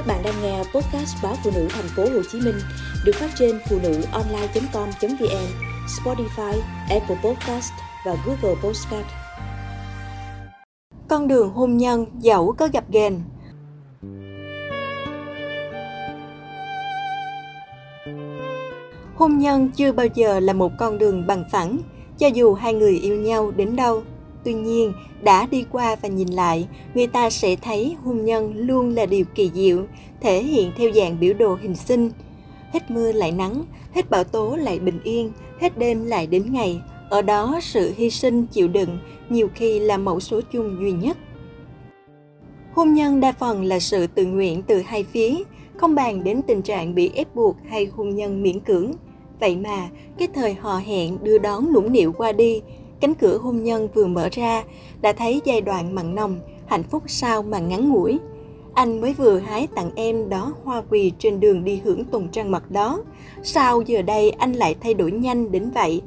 Các bạn đang nghe podcast báo phụ nữ thành phố Hồ Chí Minh được phát trên phụ nữ online.com.vn, Spotify, Apple Podcast và Google Podcast. Con đường hôn nhân dẫu có gặp ghềnh. Hôn nhân chưa bao giờ là một con đường bằng phẳng, cho dù hai người yêu nhau đến đâu Tuy nhiên, đã đi qua và nhìn lại, người ta sẽ thấy hôn nhân luôn là điều kỳ diệu, thể hiện theo dạng biểu đồ hình sinh. Hết mưa lại nắng, hết bão tố lại bình yên, hết đêm lại đến ngày. Ở đó sự hy sinh chịu đựng nhiều khi là mẫu số chung duy nhất. Hôn nhân đa phần là sự tự nguyện từ hai phía, không bàn đến tình trạng bị ép buộc hay hôn nhân miễn cưỡng. Vậy mà, cái thời hò hẹn đưa đón nũng nịu qua đi, Cánh cửa hôn nhân vừa mở ra, đã thấy giai đoạn mặn nồng, hạnh phúc sao mà ngắn ngủi. Anh mới vừa hái tặng em đó hoa quỳ trên đường đi hưởng tuần trăng mật đó. Sao giờ đây anh lại thay đổi nhanh đến vậy?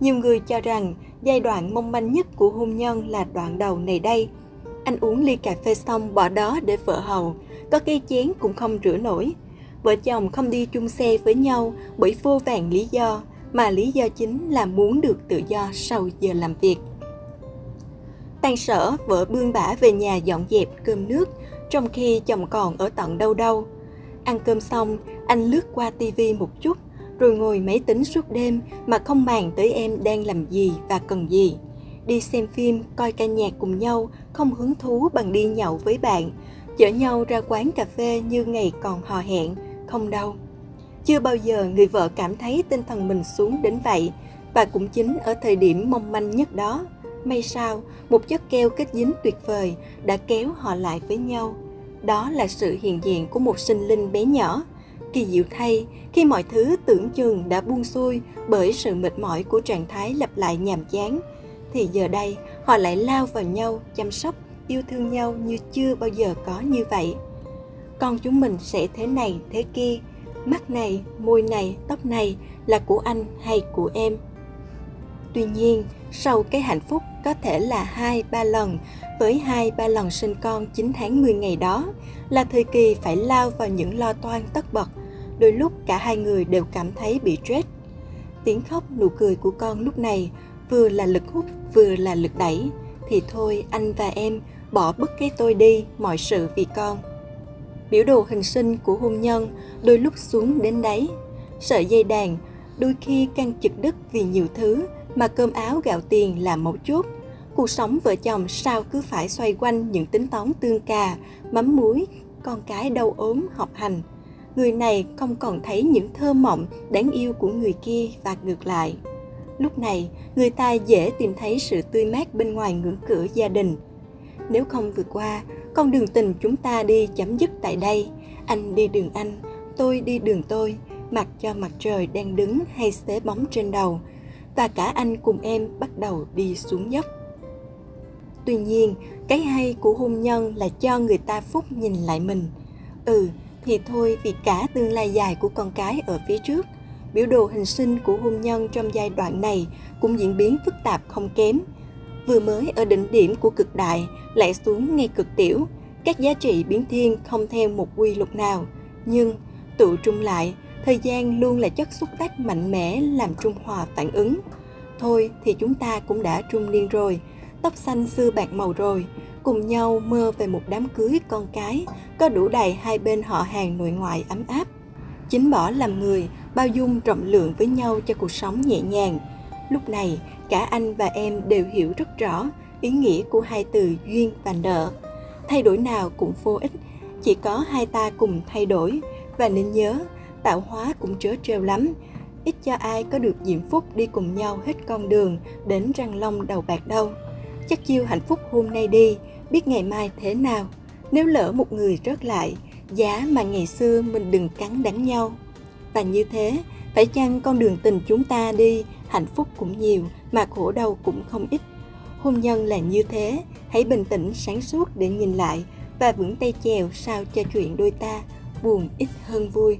Nhiều người cho rằng giai đoạn mong manh nhất của hôn nhân là đoạn đầu này đây. Anh uống ly cà phê xong bỏ đó để vợ hầu, có cây chén cũng không rửa nổi. Vợ chồng không đi chung xe với nhau bởi vô vàng lý do mà lý do chính là muốn được tự do sau giờ làm việc. Tan sở, vợ bươn bả về nhà dọn dẹp cơm nước, trong khi chồng còn ở tận đâu đâu. Ăn cơm xong, anh lướt qua tivi một chút, rồi ngồi máy tính suốt đêm mà không màng tới em đang làm gì và cần gì. Đi xem phim, coi ca nhạc cùng nhau, không hứng thú bằng đi nhậu với bạn, chở nhau ra quán cà phê như ngày còn hò hẹn, không đâu. Chưa bao giờ người vợ cảm thấy tinh thần mình xuống đến vậy và cũng chính ở thời điểm mong manh nhất đó, may sao một chất keo kết dính tuyệt vời đã kéo họ lại với nhau. Đó là sự hiện diện của một sinh linh bé nhỏ. Kỳ diệu thay, khi mọi thứ tưởng chừng đã buông xuôi bởi sự mệt mỏi của trạng thái lặp lại nhàm chán, thì giờ đây họ lại lao vào nhau, chăm sóc, yêu thương nhau như chưa bao giờ có như vậy. Con chúng mình sẽ thế này, thế kia, mắt này, môi này, tóc này là của anh hay của em. Tuy nhiên, sau cái hạnh phúc có thể là hai ba lần, với hai ba lần sinh con 9 tháng 10 ngày đó, là thời kỳ phải lao vào những lo toan tất bật. Đôi lúc cả hai người đều cảm thấy bị stress. Tiếng khóc nụ cười của con lúc này vừa là lực hút vừa là lực đẩy. Thì thôi anh và em bỏ bất cái tôi đi mọi sự vì con biểu đồ hình sinh của hôn nhân đôi lúc xuống đến đáy. Sợi dây đàn đôi khi căng chực đứt vì nhiều thứ mà cơm áo gạo tiền là mấu chốt. Cuộc sống vợ chồng sao cứ phải xoay quanh những tính toán tương cà, mắm muối, con cái đau ốm, học hành. Người này không còn thấy những thơ mộng đáng yêu của người kia và ngược lại. Lúc này, người ta dễ tìm thấy sự tươi mát bên ngoài ngưỡng cửa gia đình. Nếu không vượt qua, con đường tình chúng ta đi chấm dứt tại đây. Anh đi đường anh, tôi đi đường tôi, mặc cho mặt trời đang đứng hay xế bóng trên đầu. Và cả anh cùng em bắt đầu đi xuống dốc. Tuy nhiên, cái hay của hôn nhân là cho người ta phúc nhìn lại mình. Ừ, thì thôi vì cả tương lai dài của con cái ở phía trước. Biểu đồ hình sinh của hôn nhân trong giai đoạn này cũng diễn biến phức tạp không kém vừa mới ở đỉnh điểm của cực đại lại xuống ngay cực tiểu, các giá trị biến thiên không theo một quy luật nào, nhưng tụ trung lại, thời gian luôn là chất xúc tác mạnh mẽ làm trung hòa phản ứng. Thôi thì chúng ta cũng đã trung niên rồi, tóc xanh xưa bạc màu rồi, cùng nhau mơ về một đám cưới con cái, có đủ đầy hai bên họ hàng nội ngoại ấm áp. Chính bỏ làm người, bao dung rộng lượng với nhau cho cuộc sống nhẹ nhàng. Lúc này, cả anh và em đều hiểu rất rõ ý nghĩa của hai từ duyên và nợ. Thay đổi nào cũng vô ích, chỉ có hai ta cùng thay đổi và nên nhớ, tạo hóa cũng trớ trêu lắm, ít cho ai có được diễm phúc đi cùng nhau hết con đường đến răng long đầu bạc đâu. Chắc chiêu hạnh phúc hôm nay đi, biết ngày mai thế nào. Nếu lỡ một người rớt lại, giá mà ngày xưa mình đừng cắn đắng nhau. Và như thế, phải chăng con đường tình chúng ta đi, hạnh phúc cũng nhiều mà khổ đau cũng không ít. Hôn nhân là như thế, hãy bình tĩnh sáng suốt để nhìn lại và vững tay chèo sao cho chuyện đôi ta buồn ít hơn vui.